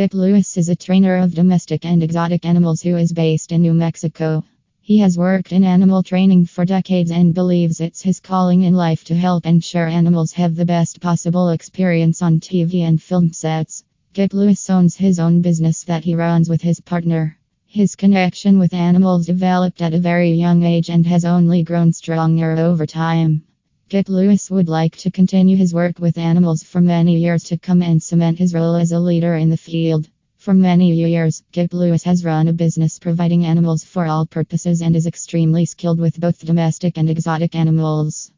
Kip Lewis is a trainer of domestic and exotic animals who is based in New Mexico. He has worked in animal training for decades and believes it's his calling in life to help ensure animals have the best possible experience on TV and film sets. Kip Lewis owns his own business that he runs with his partner. His connection with animals developed at a very young age and has only grown stronger over time. Kip Lewis would like to continue his work with animals for many years to come and cement his role as a leader in the field. For many years, Kip Lewis has run a business providing animals for all purposes and is extremely skilled with both domestic and exotic animals.